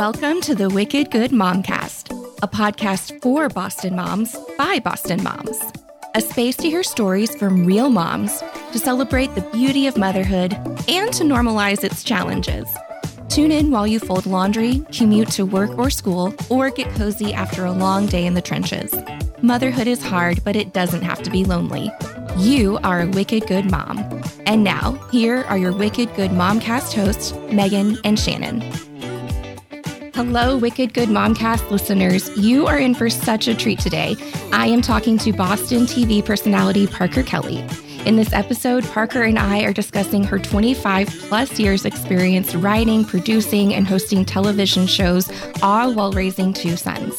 welcome to the Wicked Good Momcast, a podcast for Boston moms by Boston moms. A space to hear stories from real moms, to celebrate the beauty of motherhood, and to normalize its challenges. Tune in while you fold laundry, commute to work or school, or get cozy after a long day in the trenches. Motherhood is hard, but it doesn't have to be lonely. You are a wicked good mom. And now, here are your Wicked Good Momcast hosts, Megan and Shannon. Hello, Wicked Good Momcast listeners. You are in for such a treat today. I am talking to Boston TV personality Parker Kelley. In this episode, Parker and I are discussing her 25 plus years experience writing, producing, and hosting television shows, all while raising two sons.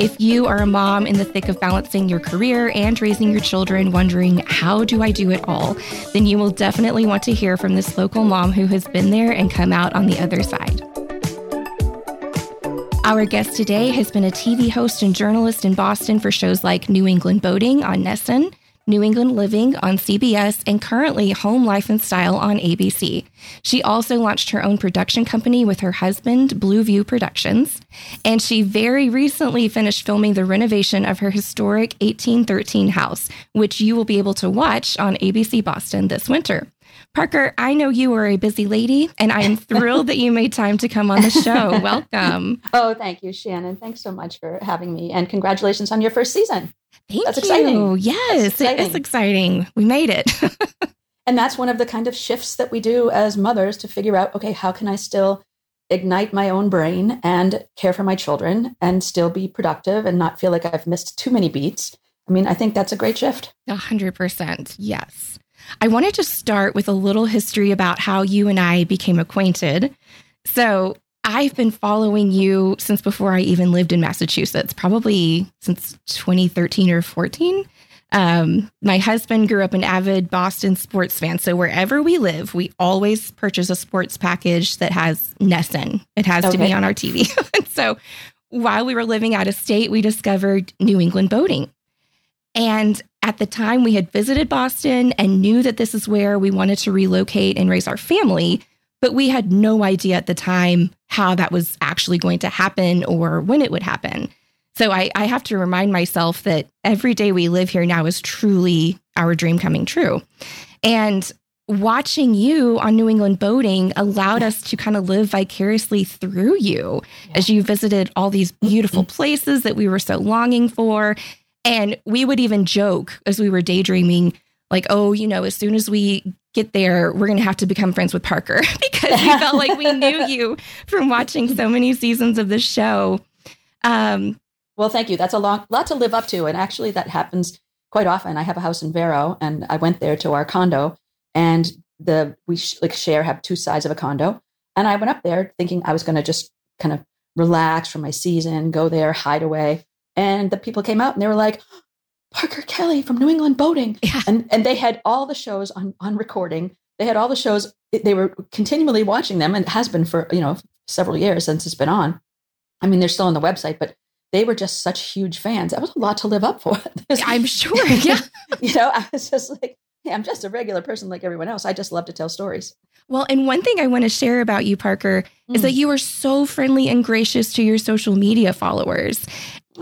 If you are a mom in the thick of balancing your career and raising your children, wondering, how do I do it all? Then you will definitely want to hear from this local mom who has been there and come out on the other side. Our guest today has been a TV host and journalist in Boston for shows like New England Boating on NESN, New England Living on CBS, and currently Home Life and Style on ABC. She also launched her own production company with her husband, Blue View Productions, and she very recently finished filming the renovation of her historic 1813 house, which you will be able to watch on ABC Boston this winter. Parker, I know you are a busy lady, and I am thrilled that you made time to come on the show. Welcome. Oh, thank you, Shannon. Thanks so much for having me, and congratulations on your first season. Thank that's you. Exciting. Yes, exciting. it is exciting. We made it. and that's one of the kind of shifts that we do as mothers to figure out okay, how can I still ignite my own brain and care for my children and still be productive and not feel like I've missed too many beats? I mean, I think that's a great shift. A hundred percent. Yes. I wanted to start with a little history about how you and I became acquainted. So, I've been following you since before I even lived in Massachusetts, probably since 2013 or 14. Um, my husband grew up an avid Boston sports fan. So wherever we live, we always purchase a sports package that has NESN. It has okay. to be on our TV. And so while we were living out of state, we discovered New England boating. And at the time, we had visited Boston and knew that this is where we wanted to relocate and raise our family, but we had no idea at the time how that was actually going to happen or when it would happen. So I, I have to remind myself that every day we live here now is truly our dream coming true. And watching you on New England boating allowed us to kind of live vicariously through you yeah. as you visited all these beautiful places that we were so longing for and we would even joke as we were daydreaming, like, oh, you know, as soon as we get there, we're going to have to become friends with Parker because we felt like we knew you from watching so many seasons of the show. Um, well, thank you. That's a long, lot to live up to. And actually, that happens quite often. I have a house in Vero, and I went there to our condo, and the we sh- like share have two sides of a condo. And I went up there thinking I was going to just kind of relax from my season, go there, hide away. And the people came out and they were like, Parker Kelley from New England Boating. Yeah. And and they had all the shows on on recording. They had all the shows. They were continually watching them, and it has been for you know several years since it's been on. I mean, they're still on the website, but they were just such huge fans. That was a lot to live up for. I'm sure. Yeah. you know, I was just like, hey, I'm just a regular person like everyone else. I just love to tell stories. Well, and one thing I want to share about you, Parker, mm. is that mm. you are so friendly and gracious to your social media followers.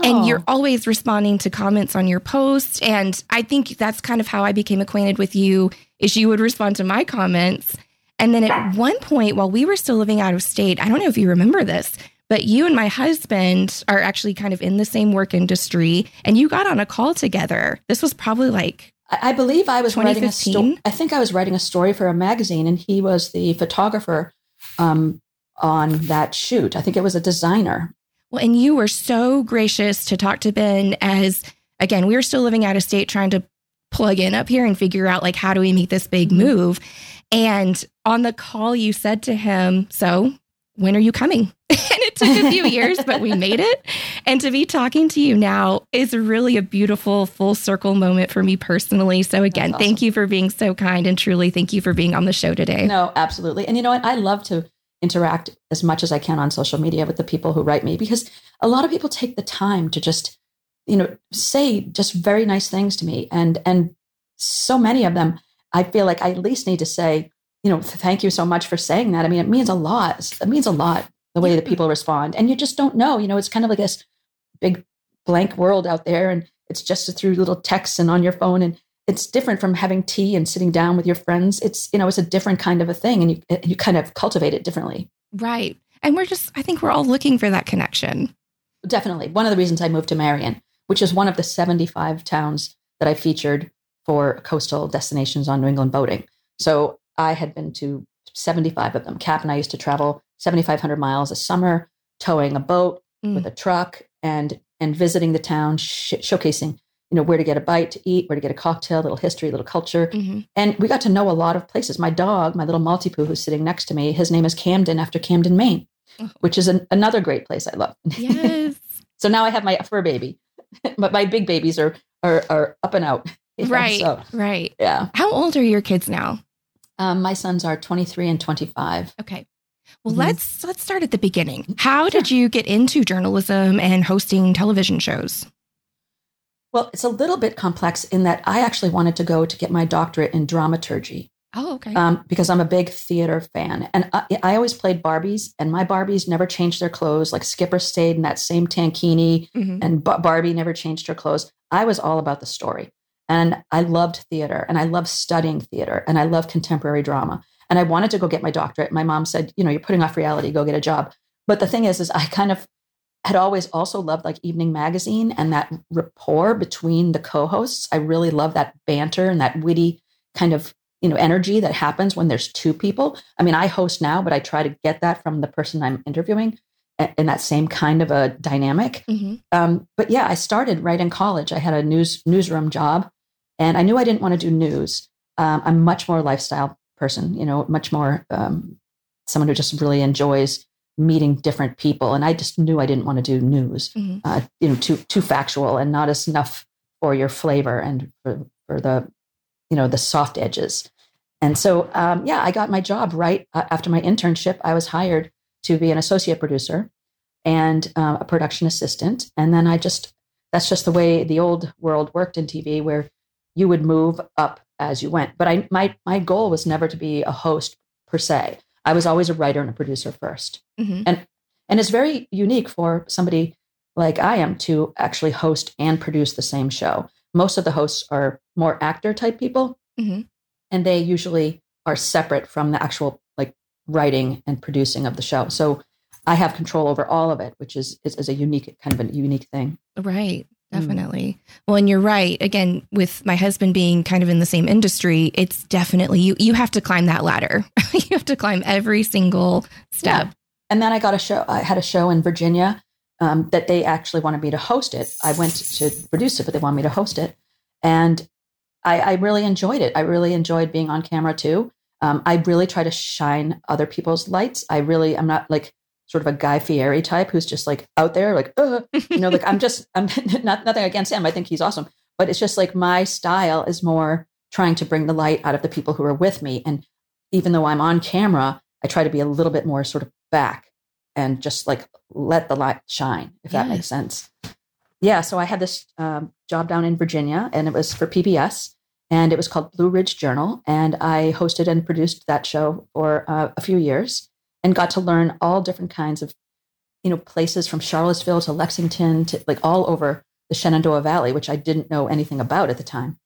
And you're always responding to comments on your posts. And I think that's kind of how I became acquainted with you is you would respond to my comments. And then at one point, while we were still living out of state, I don't know if you remember this, but you and my husband are actually kind of in the same work industry and you got on a call together. This was probably like I believe I was writing a story. I think I was writing a story for a magazine, and he was the photographer um, on that shoot. I think it was a designer. Well, and you were so gracious to talk to Ben as again, we were still living out of state trying to plug in up here and figure out like how do we make this big mm-hmm. move. And on the call you said to him, "So, when are you coming?" and it took a few years, but we made it. And to be talking to you now is really a beautiful full circle moment for me personally. So again, awesome. thank you for being so kind and truly thank you for being on the show today. No, absolutely. And you know what? I love to interact as much as I can on social media with the people who write me because a lot of people take the time to just you know say just very nice things to me and and so many of them I feel like I at least need to say you know thank you so much for saying that. I mean it means a lot. It means a lot the way that people respond. And you just don't know. You know, it's kind of like this big blank world out there, and it's just through little texts and on your phone. And it's different from having tea and sitting down with your friends. It's you know, it's a different kind of a thing, and you you kind of cultivate it differently. Right. And we're just, I think we're all looking for that connection. Definitely. One of the reasons I moved to Marion, which is one of the 75 towns that I featured for coastal destinations on New England boating. So I had been to 75 of them. Cap and I used to travel 7,500 miles a summer, towing a boat Mm. with a truck and and visiting the town, sh- showcasing you know where to get a bite to eat, where to get a cocktail, a little history, little culture. Mhm. And we got to know a lot of places. My dog, my little Maltipoo, who's sitting next to me, his name is Camden after Camden, Maine, Oh. which is an, another great place I love. Yes. So now I have my fur baby, but my big babies are are, are up and out. you know, right. So Right. yeah, How old are your kids now? um, my sons are 23 and 25. Okay. Well, Mhm. let's let's start at the beginning. How did you get into journalism and hosting television shows? Well, it's a little bit complex in that I actually wanted to go to get my doctorate in dramaturgy Oh, okay. um, because I'm a big theater fan, and I, I always played Barbies, and my Barbies never changed their clothes. Like Skipper stayed in that same tankini, Mhm. and Ba- Barbie never changed her clothes. I was all about the story. And I loved theater and I loved studying theater and I love contemporary drama. And I wanted to go get my doctorate. My mom said, you know, you're putting off reality, go get a job. But the thing is, is I kind of had always also loved like evening magazine and that rapport between the co-hosts. I really love that banter and that witty kind of, you know, energy that happens when there's two people. I mean, I host now, but I try to get that from the person I'm interviewing in that same kind of a dynamic Mhm. um, but yeah, I started right in college. I had a news newsroom job, and I knew I didn't want to do news. Um, I'm much more lifestyle person, you know, much more um, someone who just really enjoys meeting different people. And I just knew I didn't want to do news, Mhm. uh, you know, too too factual and not enough for your flavor and for, for the, you know, the soft edges. And so, um, yeah, I got my job right uh, after my internship. I was hired to be an associate producer and uh, a production assistant. And then I just, that's just the way the old world worked in TV, where you would move up as you went. But I, my, my goal was never to be a host per se. I was always a writer and a producer first. Mhm. And, and it's very unique for somebody like I am to actually host and produce the same show. Most of the hosts are more actor type people, Mhm. and they usually are separate from the actual like writing and producing of the show. So I have control over all of it, which is is, is a unique kind of a unique thing. Right. Mm. Definitely. Well, and you're right. Again, with my husband being kind of in the same industry, it's definitely you you have to climb that ladder. you have to climb every single step. Yeah. And then I got a show. I had a show in Virginia um, that they actually wanted me to host it. I went to produce it, but they wanted me to host it, and I, I really enjoyed it. I really enjoyed being on camera too. Um, I really try to shine other people's lights. I really, I'm not like sort of a Guy Fieri type who's just like out there, like, uh, you know, like I'm just, I'm not nothing against him. I think he's awesome, but it's just like my style is more trying to bring the light out of the people who are with me. And even though I'm on camera, I try to be a little bit more sort of back and just like let the light shine, if that makes sense. Yeah. So I had this um, job down in Virginia and it was for PBS and it was called Blue Ridge Journal. And I hosted and produced that show for uh, a few years and got to learn all different kinds of, you know, places from Charlottesville to Lexington to like all over the Shenandoah Valley, which I didn't know anything about at the time.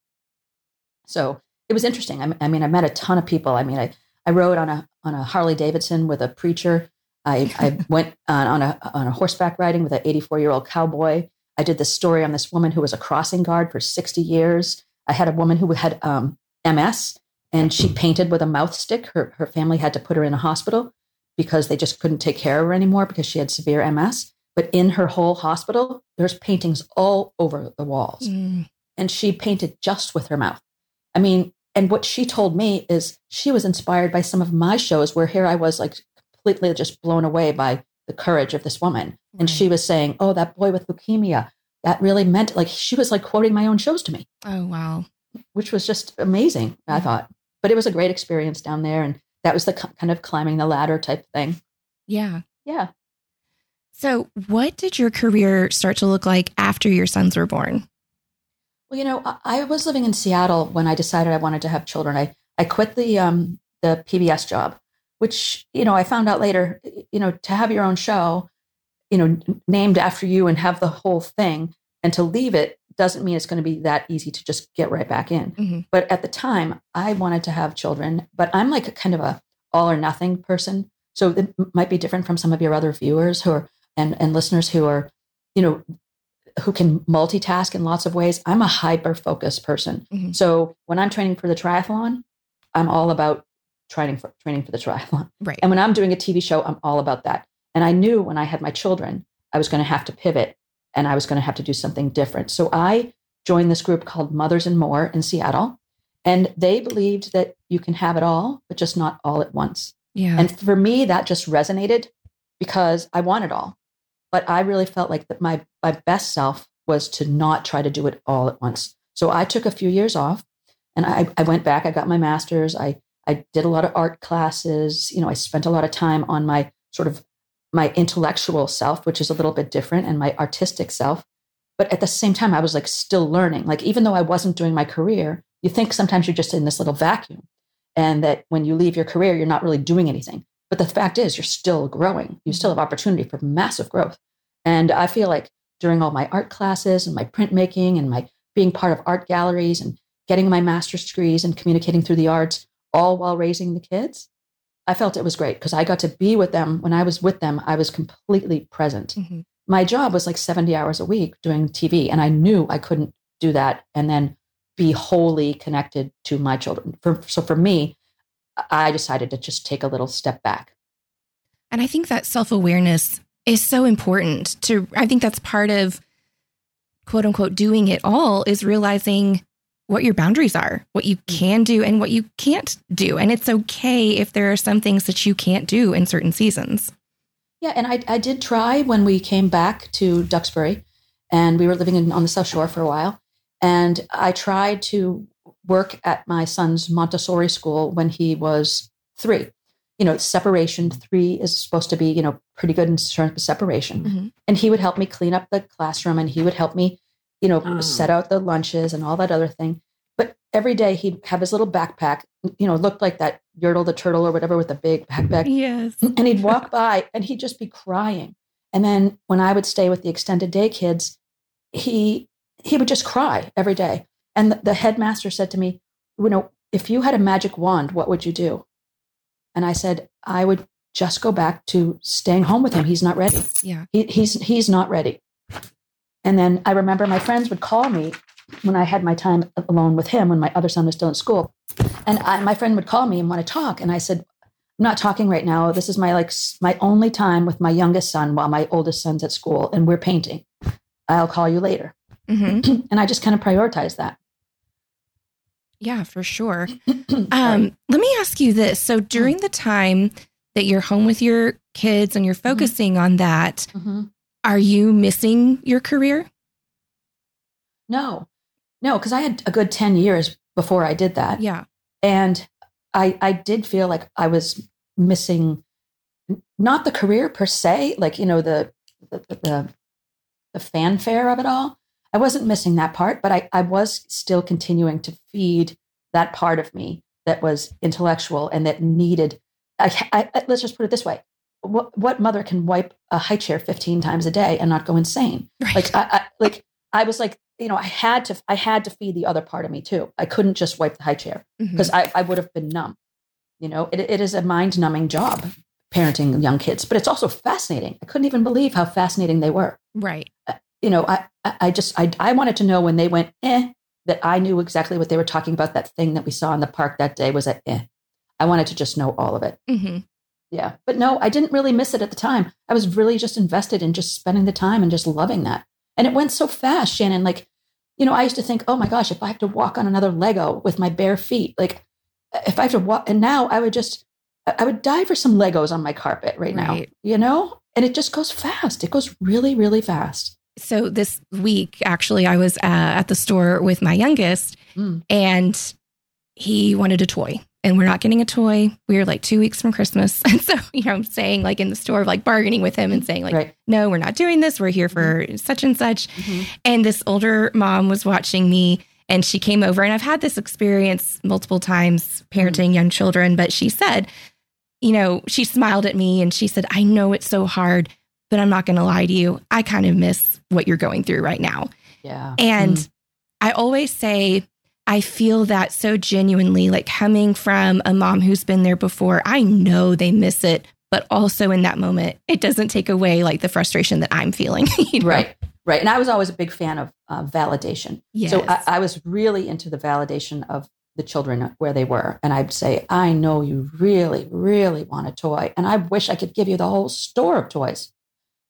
So it was interesting. I, I mean, I met a ton of people. I mean, I, I rode on a on a Harley Davidson with a preacher. I, I went on, on a on a horseback riding with an 84 year old cowboy. I did this story on this woman who was a crossing guard for 60 years. I had a woman who had um, MS and she painted with a mouth stick. Her her family had to put her in a hospital because they just couldn't take care of her anymore because she had severe MS. But in her whole hospital, there's paintings all over the walls Mm. and she painted just with her mouth. I mean, and what she told me is she was inspired by some of my shows where here I was like completely just blown away by the courage of this woman. And she was saying, Oh, that boy with leukemia, that really meant like she was like quoting my own shows to me, Oh wow. which was just amazing, I Mhm. thought. But it was a great experience down there. And that was the ki- kind of climbing the ladder type thing. Yeah. Yeah. So, what did your career start to look like after your sons were born? Well, you know, I, I was living in Seattle when I decided I wanted to have children. I, I quit the um, the PBS job which, you know, I found out later, you know, to have your own show, you know, named after you and have the whole thing and to leave it doesn't mean it's going to be that easy to just get right back in. Mm-hmm. But at the time, I wanted to have children, but I'm like a kind of a all or nothing person. So it might be different from some of your other viewers who are and, and listeners who are, you know, who can multitask in lots of ways. I'm a hyper focused person. Mhm. So when I'm training for the triathlon, I'm all about training for training for the triathlon. Right. And when I'm doing a TV show, I'm all about that. And I knew when I had my children, I was going to have to pivot and I was going to have to do something different. So I joined this group called Mothers and More in Seattle. And they believed that you can have it all, but just not all at once. yeah. And for me, that just resonated because I want it all. But I really felt like that my, my best self was to not try to do it all at once. So I took a few years off and I, I went back. I got my master's. I, I did a lot of art classes. You know, I spent a lot of time on my sort of my intellectual self, which is a little bit different, and my artistic self. But at the same time, I was like still learning. Like, even though I wasn't doing my career, you think sometimes you're just in this little vacuum and that when you leave your career, you're not really doing anything. But the fact is, you're still growing. You still have opportunity for massive growth. And I feel like during all my art classes and my printmaking and my being part of art galleries and getting my master's degrees and communicating through the arts, all while raising the kids, I felt it was great because I got to be with them. When I was with them, I was completely present. Mhm. My job was like 70 hours a week doing TV, and I knew I couldn't do that and then be wholly connected to my children. For, so for me, I decided to just take a little step back. And I think that self awareness is so important to, I think that's part of quote unquote doing it all is realizing what your boundaries are, what you can do and what you can't do. And it's okay if there are some things that you can't do in certain seasons. Yeah, and I, I did try when we came back to Duxbury and we were living in, on the South Shore for a while. And I tried to work at my son's Montessori school when he was three. You know, separation, three is supposed to be, you know, pretty good in terms of separation. Mhm. And he would help me clean up the classroom and he would help me, you know, Oh. set out the lunches and all that other thing. But every day he'd have his little backpack, you know, looked like that Yertle the turtle or whatever with the big backpack Yes. and he'd walk by and he'd just be crying and then when i would stay with the extended day kids he he would just cry every day and the, the headmaster said to me you know if you had a magic wand what would you do and i said i would just go back to staying home with him he's not ready Yeah. he, he's he's not ready and then i remember my friends would call me when i had my time alone with him when my other son was still in school. And I, my friend would call me and want to talk. And i said i'm not talking right now. This is my like my only time with my youngest son while my oldest son's at school and we're painting. I'll call you later. Hmm and i just kind of prioritize that. Yeah, for sure. Um, let me ask you this. So during the time that you're home with your kids and you're focusing on that, Mhm. Are you missing your career? no no because i had a good 10 years before i did that Yeah. and i i did feel like i was missing not the career per se like you know the the the, the fanfare of it all i wasn't missing that part but i i was still continuing to feed that part of me that was intellectual and that needed I, I, I- let's just put it this way what, what mother can wipe a high chair 15 times a day and not go insane? Right. like I, I like i was like you know i had to i had to feed the other part of me too. I couldn't just wipe the high chair because I, I would have been numb you know? It, it is a mind numbing job parenting young kids but it's also fascinating. I couldn't even believe how fascinating they were. Right. you know i i just i, I wanted to know when they went eh that i knew exactly what they were talking about that thing that we saw in the park that day was at eh. I wanted to just know all of it. Hmm yeah. But no i didn't really miss it at the time. I was really just invested in just spending the time and just loving that. And it went so fast shannon. Like you know i used to think oh my gosh if i have to walk on another lego with my bare feet like if i have to walk and now i would just I- would die for some legos on my carpet right, now Right. you know? And it just goes fast. It goes really really fast. So this week, actually, I was uh, at the store with my youngest, Mm. and he wanted a toy. And we're not getting a toy. We are like two weeks from Christmas. And so, you know, I'm saying like in the store, like bargaining with him and saying, like, right no, we're not doing this. We're here for such and such. Mhm. And this older mom was watching me and she came over. And I've had this experience multiple times parenting young children, but she said, you know, she smiled at me and she said, I know it's so hard, but I'm not going to lie to you. I kind of miss what you're going through right now. Yeah. And Mm. I always say, I feel that so genuinely, like coming from a mom who's been there before, I know they miss it, but also in that moment, it doesn't take away like the frustration that I'm feeling. you know? Right. Right. And I was always a big fan of uh, validation. Yes. So I, I was really into the validation of the children where they were. And I'd say, I know you really, really want a toy. And I wish I could give you the whole store of toys,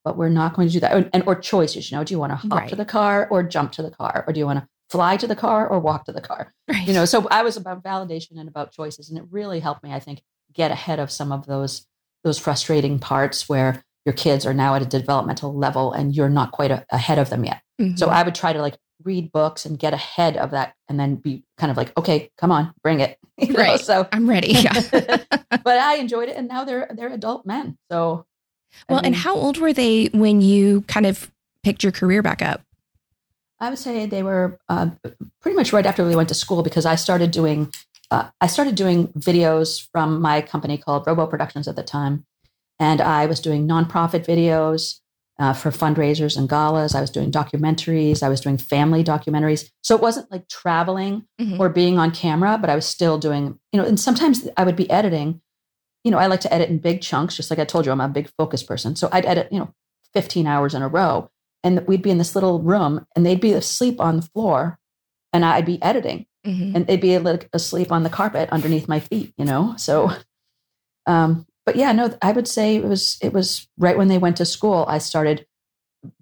but we're not going to do that. And, and or choices, you know, do you want to hop Right. to the car or jump to the car? Or do you want to fly to the car or walk to the car? right. You know, so I was about validation and about choices. And it really helped me, I think, get ahead of some of those those frustrating parts where your kids are now at a developmental level and you're not quite a, ahead of them yet. Mhm. So I would try to like read books and get ahead of that and then be kind of like, okay, come on, bring it. You know, Right. So I'm ready. Yeah. but I enjoyed it and now they're they're adult men. So I well, and how old were they when you kind of picked your career back up? I would say they were uh, pretty much right after we went to school because I started doing uh, I started doing videos from my company called Robo Productions at the time, and I was doing nonprofit videos uh, for fundraisers and galas. I was doing documentaries. I was doing family documentaries. So it wasn't like traveling Mhm. or being on camera, but I was still doing you know. And sometimes I would be editing. You know, I like to edit in big chunks. Just like I told you, I'm a big focus person. So I'd edit you know 15 hours in a row and we'd be in this little room and they'd be asleep on the floor and I'd be editing Mhm. and they'd be like asleep on the carpet underneath my feet, you know? So, um, but yeah, no, I would say it was, it was right when they went to school, I started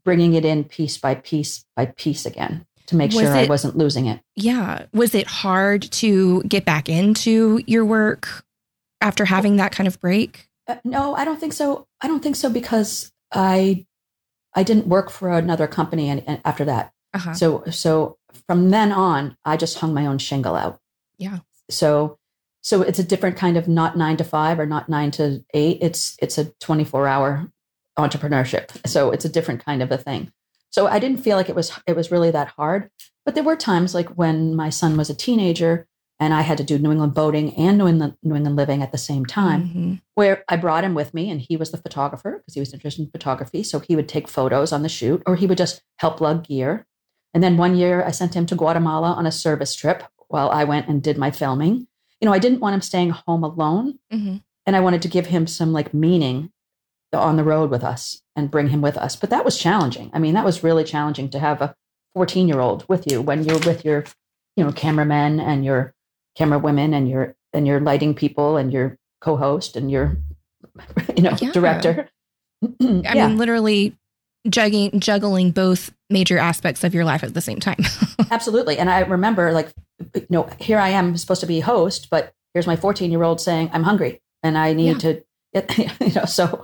bringing it in piece by piece by piece again to make Was sure I wasn't losing it. Yeah. Was it hard to get back into your work after having that kind of break? Uh, no, I don't think so. I don't think so because I, I didn't work for another company and, and after that. Uh-huh. So so from then on, I just hung my own shingle out. Yeah. So so it's a different kind of not nine to five or not nine to eight. It's it's a twenty four hour entrepreneurship. So it's a different kind of a thing. So I didn't feel like it was it was really that hard. But there were times like when my son was a teenager and I had to do New England boating and New England New England living at the same time Mhm. where I brought him with me and he was the photographer because he was interested in photography. So he would take photos on the shoot or he would just help lug gear. And then one year I sent him to Guatemala on a service trip while I went and did my filming. You know, I didn't want him staying home alone Mhm. and I wanted to give him some like meaning on the road with us and bring him with us. But that was challenging. I mean, that was really challenging to have a 14 year old with you when you're with your, you know, cameramen and your camera women and your and your lighting people and your co-host and your you know Yeah. director. I yeah, mean, literally juggling juggling both major aspects of your life at the same time. absolutely. And I remember like you know, here I am supposed to be host, but here's my 14 year old saying I'm hungry and I need to get you know, so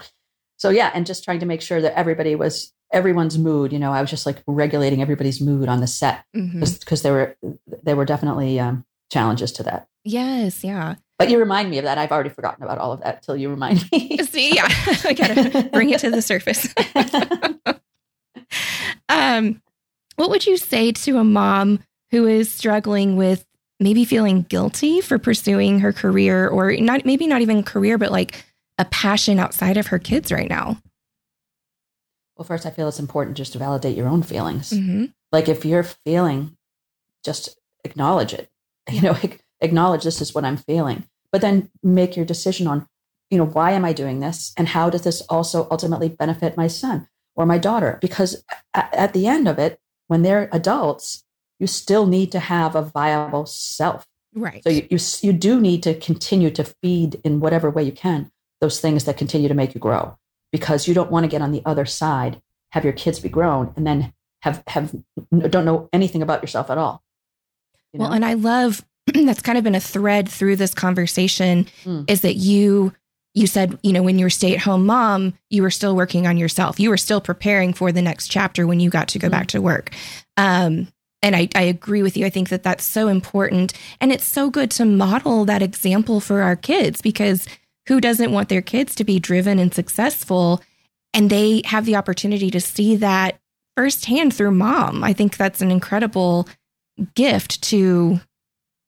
so yeah, and just trying to make sure that everybody was everyone's mood, you know, I was just like regulating everybody's mood on the set because there were they were definitely um, challenges to that. Yes, yeah. But you remind me of that. I've already forgotten about all of that till you remind me. See, yeah, I gotta bring it to the surface. um, what would you say to a mom who is struggling with maybe feeling guilty for pursuing her career, or not maybe not even career, but like a passion outside of her kids right now? well, first, I feel it's important just to validate your own feelings. hmm Like if you're feeling, just acknowledge it. You know, acknowledge this is what I'm feeling, but then make your decision on, you know, why am I doing this, and how does this also ultimately benefit my son or my daughter? Because at, the end of it, when they're adults, you still need to have a viable self. Right. So you, you you do need to continue to feed in whatever way you can those things that continue to make you grow because you don't want to get on the other side, have your kids be grown, and then have have don't know anything about yourself at all. You Well, and I love that's kind of been a thread through this conversation Mm. is that you you said, you know, when you were stay-at-home mom, you were still working on yourself. You were still preparing for the next chapter when you got to go Mm. back to work. Um and I, I agree with you. I think that that's so important. And it's so good to model that example for our kids because who doesn't want their kids to be driven and successful? And they have the opportunity to see that firsthand through mom. I think that's an incredible gift to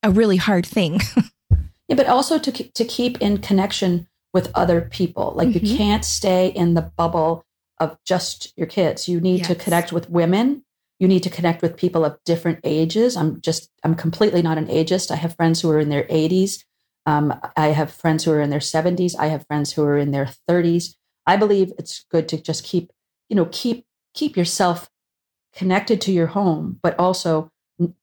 a really hard thing. yeah, but also to to keep in connection with other people. Like Mhm. you can't stay in the bubble of just your kids. You need to connect with women. You need to connect with people of different ages. I'm just, I'm completely not an ageist. I have friends who are in their 80s. Um, I have friends who are in their 70s. I have friends who are in their 30s. I believe it's good to just keep, you know, keep keep yourself connected to your home, but also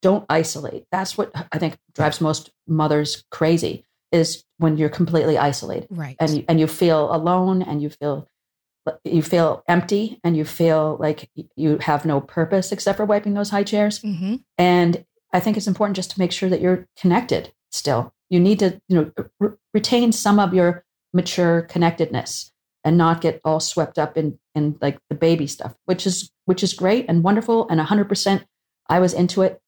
don't isolate. That's what I think drives most mothers crazy is when you're completely isolated Right. and you, and you feel alone and you feel you feel empty and you feel like you have no purpose except for wiping those high chairs hmm and i think it's important just to make sure that you're connected still you need to you know re- retain some of your mature connectedness and not get all swept up in in like the baby stuff which is which is great and wonderful and 100% i was into it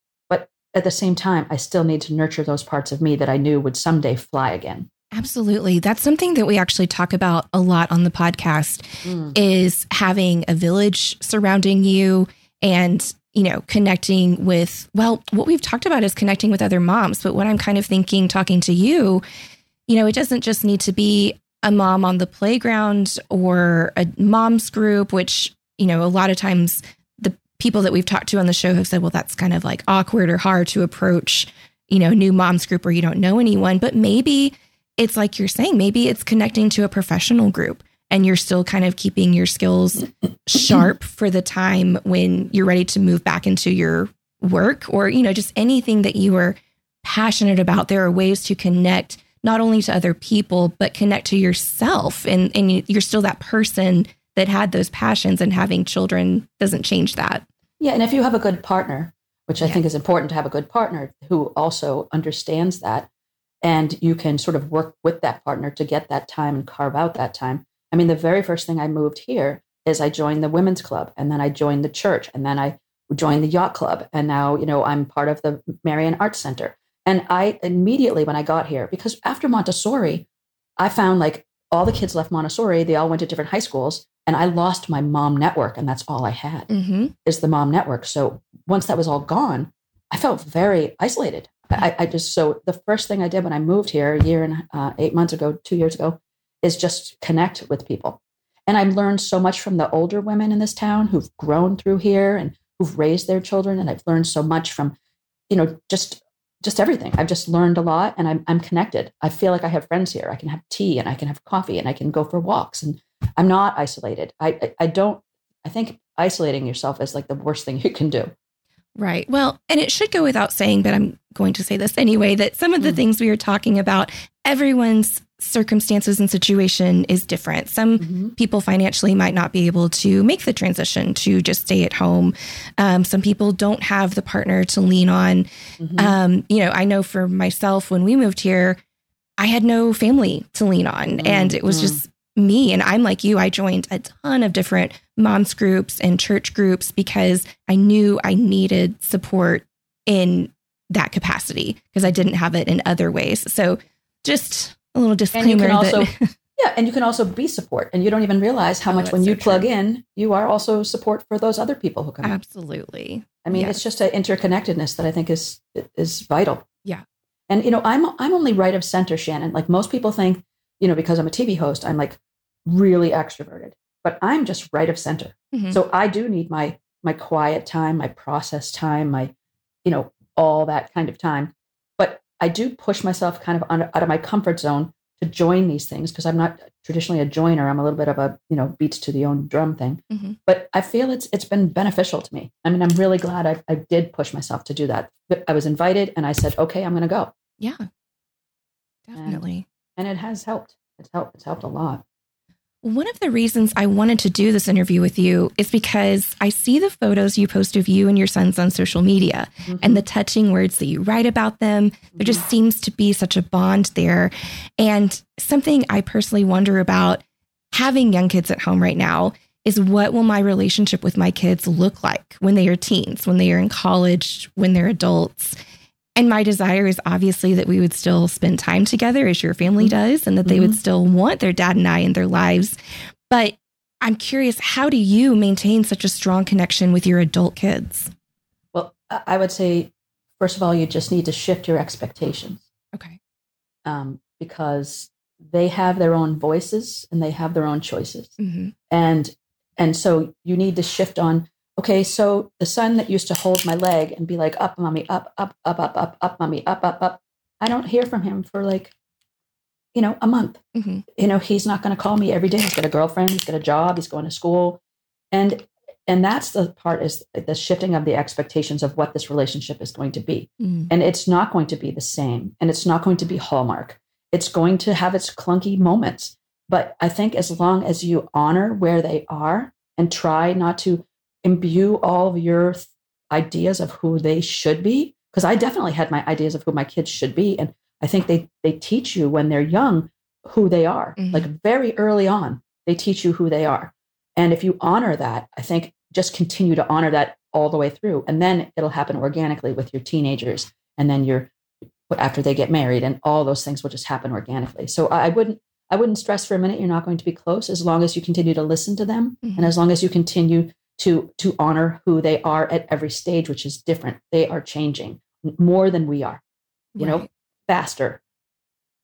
at the same time i still need to nurture those parts of me that i knew would someday fly again Absolutely. That's something that we actually talk about a lot on the podcast mm. is having a village surrounding you and, you know, connecting with, well, what we've talked about is connecting with other moms. But what I'm kind of thinking, talking to you, you know, it doesn't just need to be a mom on the playground or a mom's group, which, you know, a lot of times people that we've talked to on the show have said, well, that's kind of like awkward or hard to approach, you know, new mom's group where you don't know anyone. But maybe it's like you're saying, maybe it's connecting to a professional group and you're still kind of keeping your skills sharp for the time when you're ready to move back into your work or, you know, just anything that you are passionate about. There are ways to connect not only to other people, but connect to yourself. And, and you- you're still that person that had those passions, and having children doesn't change that. Yeah, and if you have a good partner, which I Yeah. think is important to have a good partner who also understands that, and you can sort of work with that partner to get that time and carve out that time. I mean, the very first thing I moved here is I joined the women's club, and then I joined the church, and then I joined the yacht club, and now you know I'm part of the Marion Arts Center. And I immediately, when I got here, because after Montessori, I found like all the kids left Montessori, they all went to different high schools, and I lost my mom network, and that's all I had Mm-hmm. is the mom network. So once that was all gone, I felt very isolated. I, I just so the first thing I did when I moved here a year and uh, eight months ago, two years ago, is just connect with people. And I've learned so much from the older women in this town who've grown through here and who've raised their children. And I've learned so much from, you know, just just everything. I've just learned a lot, and I'm I'm connected. I feel like I have friends here. I can have tea, and I can have coffee, and I can go for walks, and I'm not isolated. I I, I don't. I think isolating yourself is like the worst thing you can do. Right. Well, and it should go without saying, but I'm going to say this anyway that some of the Mm. things we are talking about, everyone's circumstances and situation is different. Some Mm-hmm. people financially might not be able to make the transition to just stay at home. Um, some people don't have the partner to lean on. Mhm. Um, you know, I know for myself, when we moved here, I had no family to lean on, and it was mm. just me. And I'm like you, I joined a ton of different moms groups and church groups because I knew I needed support in that capacity because I didn't have it in other ways. So, just a little and you disclaimer can also that yeah, and you can also be support, and you don't even realize how Oh, much when so you plug true. in, you are also support for those other people who come. in. absolutely. I mean, yes. it's just an interconnectedness that I think is is vital. Yeah. And you know, I'm I'm only right of center, Shannon. Like most people think, you know, because I'm a TV host, I'm like really extroverted, but I'm just right of center. Mhm. So I do need my my quiet time, my process time, my you know all that kind of time. But I do push myself kind of on, out of my comfort zone to join these things because I'm not traditionally a joiner. I'm a little bit of a you know beats to the own drum thing. Mhm. But I feel it's it's been beneficial to me. I mean, I'm really glad I, I did push myself to do that. But I was invited, and I said, okay, I'm going to go, yeah, definitely. And it has helped. It's helped. It's helped a lot. One of the reasons I wanted to do this interview with you is because I see the photos you post of you and your sons on social media and mm-hmm. the touching words that you write about them. There just mm-hmm. seems to be such a bond there. And something I personally wonder about having young kids at home right now is what will my relationship with my kids look like when they are teens, when they are in college, when they're adults? And my desire is obviously that we would still spend time together as your family Mhm. does and that they would still want their dad and I in their lives. But I'm curious, how do you maintain such a strong connection with your adult kids? Well, I would say, first of all, you just need to shift your expectations Okay. um, because they have their own voices and they have their own choices. Mhm. And and so you need to shift on okay, so the son that used to hold my leg and be like, up, mommy, up, up, up, up, up, up, mommy, up, up, up. I don't hear from him for like, you know, a month. Mhm. You know, he's not going to call me every day. He's got a girlfriend, he's got a job, he's going to school. And and that's the part is the shifting of the expectations of what this relationship is going to be. Mm. And it's not going to be the same. And it's not going to be hallmark. It's going to have its clunky moments. But I think as long as you honor where they are and try not to imbue all of your ideas of who they should be, because I definitely had my ideas of who my kids should be. And I think they, they teach you when they're young who they are. Mhm. Like very early on, they teach you who they are. And if you honor that, I think just continue to honor that all the way through. And then it'll happen organically with your teenagers. And then your after they get married and all those things will just happen organically. So I I wouldn't I wouldn't stress for a minute you're not going to be close as long as you continue to listen to them Mhm. and as long as you continue to to honor who they are at every stage, which is different. They are changing more than we are, you know, faster.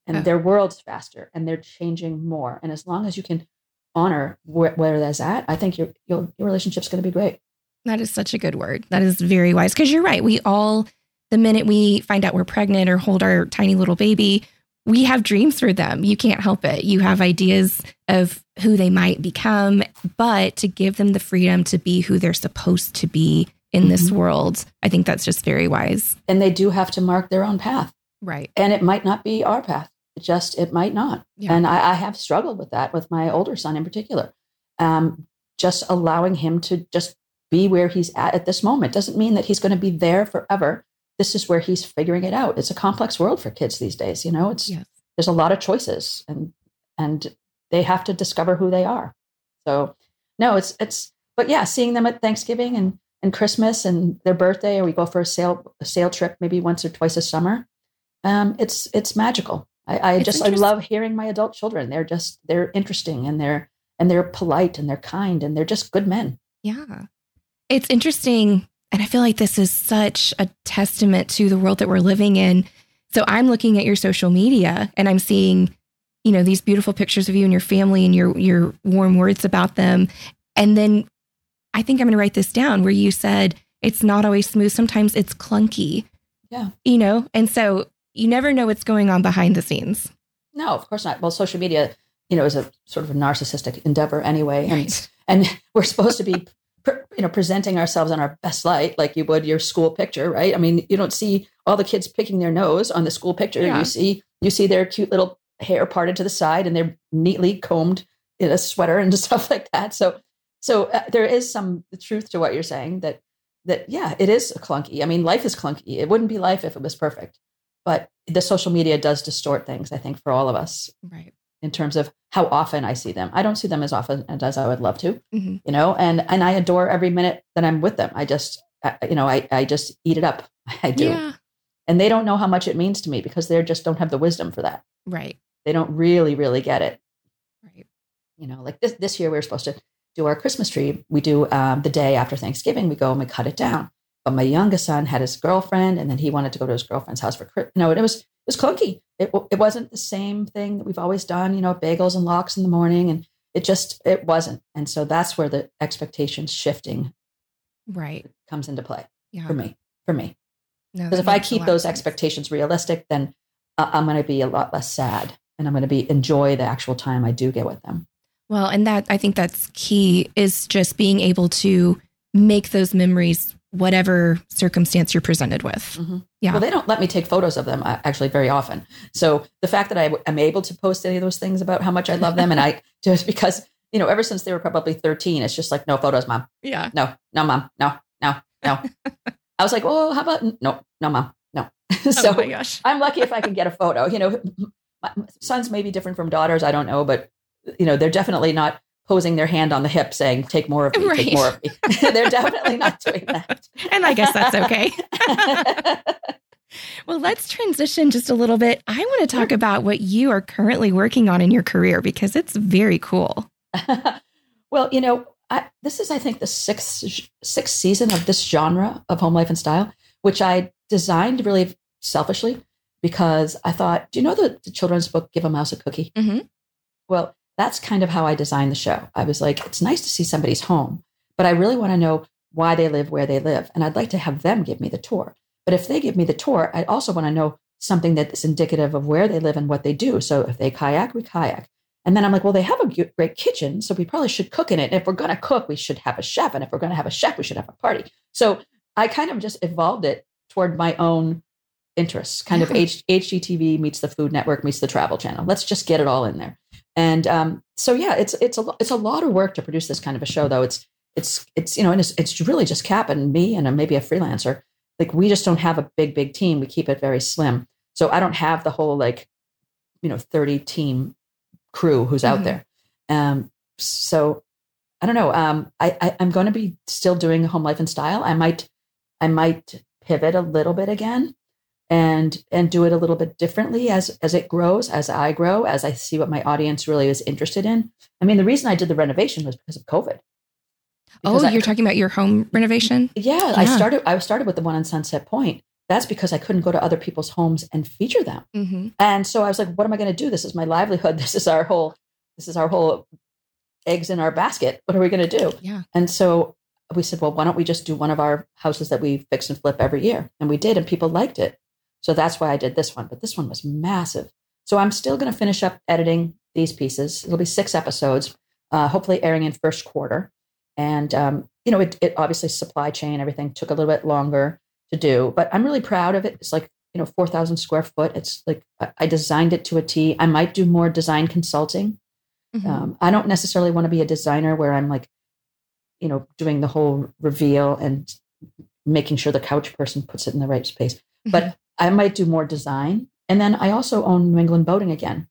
And Oh. their world's faster and they're changing more. And as long as you can honor where, where that's at, I think your your, your relationship's going to be great. That is such a good word. That is very wise. Because you're right. We all, the minute we find out we're pregnant or hold our tiny little baby, we have dreams for them. You can't help it. You have ideas of who they might become, but to give them the freedom to be who they're supposed to be in this Mhm. world, I think that's just very wise. And they do have to mark their own path. Right. And it might not be our path. It just it might not. Yeah. And I, I have struggled with that with my older son in particular. Um, just allowing him to just be where he's at at this moment doesn't mean that he's going to be there forever. This is where he's figuring it out. It's a complex world for kids these days. You know, it's Yes. there's a lot of choices, and and they have to discover who they are. So no, it's it's. But yeah, seeing them at Thanksgiving and and Christmas and their birthday, or we go for a sail a sail trip maybe once or twice a summer. Um, it's it's magical. I, I just I love hearing my adult children. They're just they're interesting and they're and they're polite and they're kind and they're just good men. Yeah. It's interesting. And I feel like this is such a testament to the world that we're living in. So I'm looking at your social media and I'm seeing, you know, these beautiful pictures of you and your family and your your warm words about them. And then I think I'm going to write this down where you said it's not always smooth. Sometimes it's clunky. Yeah. You know, and so you never know what's going on behind the scenes. No, of course not. Well, social media, you know, is a sort of a narcissistic endeavor anyway, and Right. and we're supposed to be you know presenting ourselves in our best light like you would your school picture right? I mean you don't see all the kids picking their nose on the school picture. Yeah. you see you see their cute little hair parted to the side and they're neatly combed in a sweater and stuff like that. So so uh, there is some truth to what you're saying that that yeah it is clunky. I mean life is clunky. It wouldn't be life if it was perfect. But the social media does distort things i think for all of us. Right. In terms of how often I see them. I don't see them as often as I would love to, Mhm. you know, and and I adore every minute that I'm with them. I just, I, you know, I I just eat it up. I do, Yeah. and they don't know how much it means to me because they just don't have the wisdom for that. Right. They don't really, really get it. Right. You know, like this this year we were supposed to do our Christmas tree. We do um, the day after Thanksgiving. We go and we cut it down. But my youngest son had his girlfriend, and then he wanted to go to his girlfriend's house for Christmas. No, it was it was clunky. It it wasn't the same thing that we've always done. You know, bagels and lox in the morning, and it just it wasn't. And so that's where the expectations shifting Right. comes into play Yeah. for me. For me, because that if I keep those expectations realistic, then uh, I'm going to be a lot less sad, and I'm going to be enjoy the actual time I do get with them. Well, and that I think that's key is just being able to make those memories whatever circumstance you're presented with. Mhm. Yeah. Well, they don't let me take photos of them uh, actually very often. So the fact that I w- am able to post any of those things about how much I love them, and I just because you know, ever since they were probably 13, it's just like no photos, mom. Yeah. No, no, mom. No, no, no. I was like, well, how about no, no, mom, no. so oh my gosh. I'm lucky if I can get a photo. You know, my sons may be different from daughters. I don't know, but you know, they're definitely not posing their hand on the hip saying, "Take more of me, Right. take more of me." they're definitely not doing that. And I guess that's okay. Well, let's transition just a little bit. I want to talk about what you are currently working on in your career because it's very cool. well, you know, I, this is, I think, the sixth sixth season of this genre of home life and style, which I designed really selfishly because I thought, do you know the, the children's book, Give a Mouse a Cookie? hmm Well, that's kind of how I designed the show. I was like, it's nice to see somebody's home, but I really want to know why they live where they live. And I'd like to have them give me the tour. But if they give me the tour, I also want to know something that's indicative of where they live and what they do. So if they kayak, we kayak. And then I'm like, well, they have a great kitchen, so we probably should cook in it. And if we're going to cook, we should have a chef. And if we're going to have a chef, we should have a party. So I kind of just evolved it toward my own interests, kind of H- HGTV meets the Food Network meets the Travel Channel. Let's just get it all in there. And um, so yeah, it's it's a it's a lot of work to produce this kind of a show, though. It's it's it's you know, and it's it's really just Cap and me and a, maybe a freelancer. Like we just don't have a big big team. We keep it very slim. So I don't have the whole like you know thirty team crew who's out Mhm. there. Um, so I don't know. Um, I, I I'm going to be still doing home life and style. I might I might pivot a little bit again and and do it a little bit differently as as it grows as i grow as i see what my audience really is interested in i mean the reason i did the renovation was because of covid Oh, I- you're talking about your home renovation? yeah, i started i started with the one on sunset point that's because i couldn't go to other people's homes and feature them Mm-hmm. and so i was like what am i going to do this is my livelihood this is our whole this is our whole eggs in our basket what are we going to do Yeah. and so we said, well, why don't we just do one of our houses that we fix and flip every year? And we did, and people liked it. So that's why I did this one. But this one was massive. So I'm still going to finish up editing these pieces. It'll be six episodes, uh, hopefully airing in first quarter. And, um, you know, it, it obviously supply chain, everything took a little bit longer to do, but I'm really proud of it. It's like, you know, 4,000 square foot. It's like I- designed it to a T. I might do more design consulting Mhm. um, I don't necessarily want to be a designer where I'm like, you know, doing the whole reveal and making sure the couch person puts it in the right space. But I might do more design. And then I also own New England Boating again.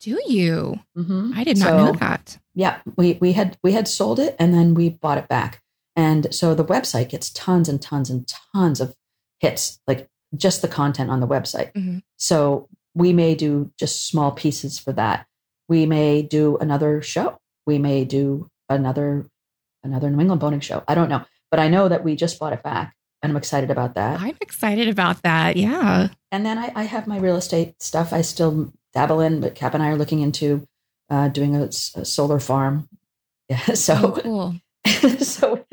do you? Mm-hmm. I did not know that. Yeah, we we had we had sold it and then we bought it back. And so the website gets tons and tons and tons of hits, like just the content on the website. Mhm. So we may do just small pieces for that. We may do another show. We may do another another New England boating show. I don't know, but I know that we just bought it back, and I'm excited about that. I'm excited about that. Yeah. And then I, I have my real estate stuff. I still dabble in, but Cap and I are looking into uh, doing a solar farm. Yeah, Oh, so cool. so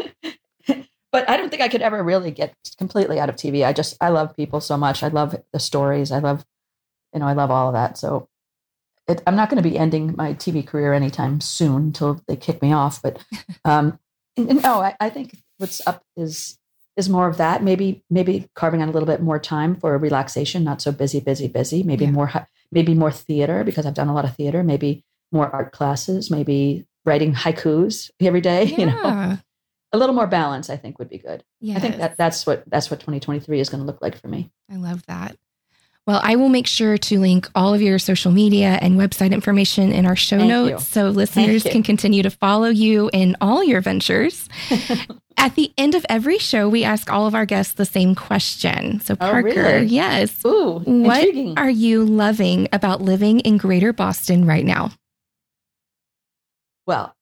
but i don't think i could ever really get completely out of tv i just i love people so much i love the stories i love you know i love all of that so it, i'm not going to be ending my tv career anytime soon until they kick me off but um no I, I think what's up is is more of that. Maybe maybe carving out a little bit more time for relaxation not so busy busy busy. Maybe Yeah. more maybe more theater because i've done a lot of theater. Maybe more art classes. Maybe writing haikus every day you know? A little more balance i think would be good. Yes. i think that that's what that's what 2023 is going to look like for me. I love that. Well, I will make sure to link all of your social media and website information in our show Thank notes so listeners can continue to follow you in all your ventures. At the end of every show, we ask all of our guests the same question. So, Oh, Parker, really? yes, ooh what intriguing are you loving about living in greater Boston right now? well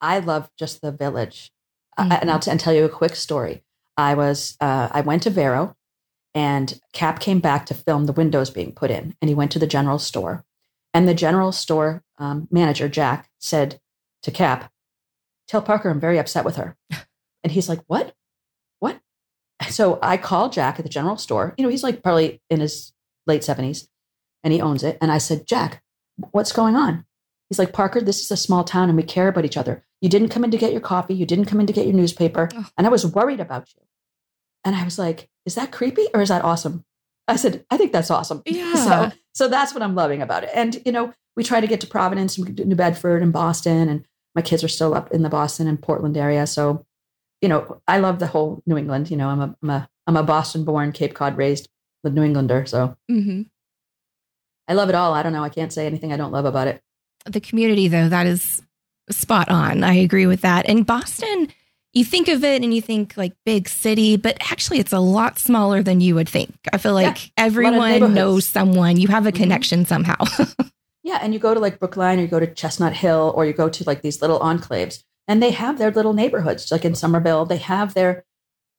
i love just the village I- Mhm. and i'll t- and tell you a quick story i was uh, i went to vero and cap came back to film the windows being put in and he went to the general store and the general store um, manager jack said to cap tell parker i'm very upset with her and he's like what? What? So i called jack at the general store. You know he's like probably in his late 70s and he owns it. And i said jack what's going on? He's like parker this is a small town and we care about each other. You didn't come in to get your coffee. You didn't come in to get your newspaper. Oh. and i was worried about you. And i was like is that creepy or is that awesome? I said i think that's awesome. Yeah. so so that's what i'm loving about it. And you know we try to get to providence and new bedford and boston and my kids are still up in the boston and portland area. So you know i love the whole new england you know i'm a i'm a, I'm a boston born cape cod raised the new englander so hmm i love it all i don't know i can't say anything i don't love about it The community, though, that is spot on. I agree with that. And Boston, you think of it and you think like big city, but actually it's a lot smaller than you would think. I feel Yeah, like everyone knows someone. You have a Mhm. connection somehow. Yeah, and you go to like Brookline or you go to Chestnut Hill or you go to like these little enclaves and they have their little neighborhoods. Like in Somerville, they have their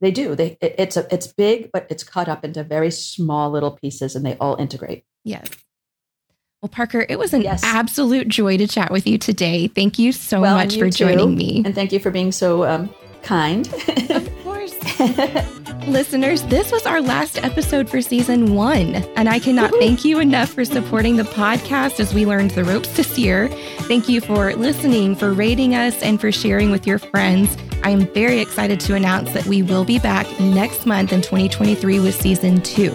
They do. They it, it's a it's big, but it's cut up into very small little pieces, and they all integrate. Yes. Well, Parker, it was an Yes. absolute joy to chat with you today. Thank you so Well, much and for too. joining me. And thank you for being so um, kind. Listeners, this was our last episode for season one, and I cannot thank you enough for supporting the podcast as we learned the ropes this year. Thank you for listening, for rating us, and for sharing with your friends. I am very excited to announce that we will be back next month in 2023 with season two.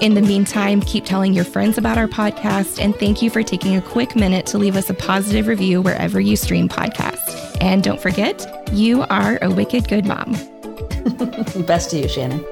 In the meantime, keep telling your friends about our podcast, and thank you for taking a quick minute to leave us a positive review wherever you stream podcasts. And don't forget, you are a wicked good mom. Best to you, Shannon.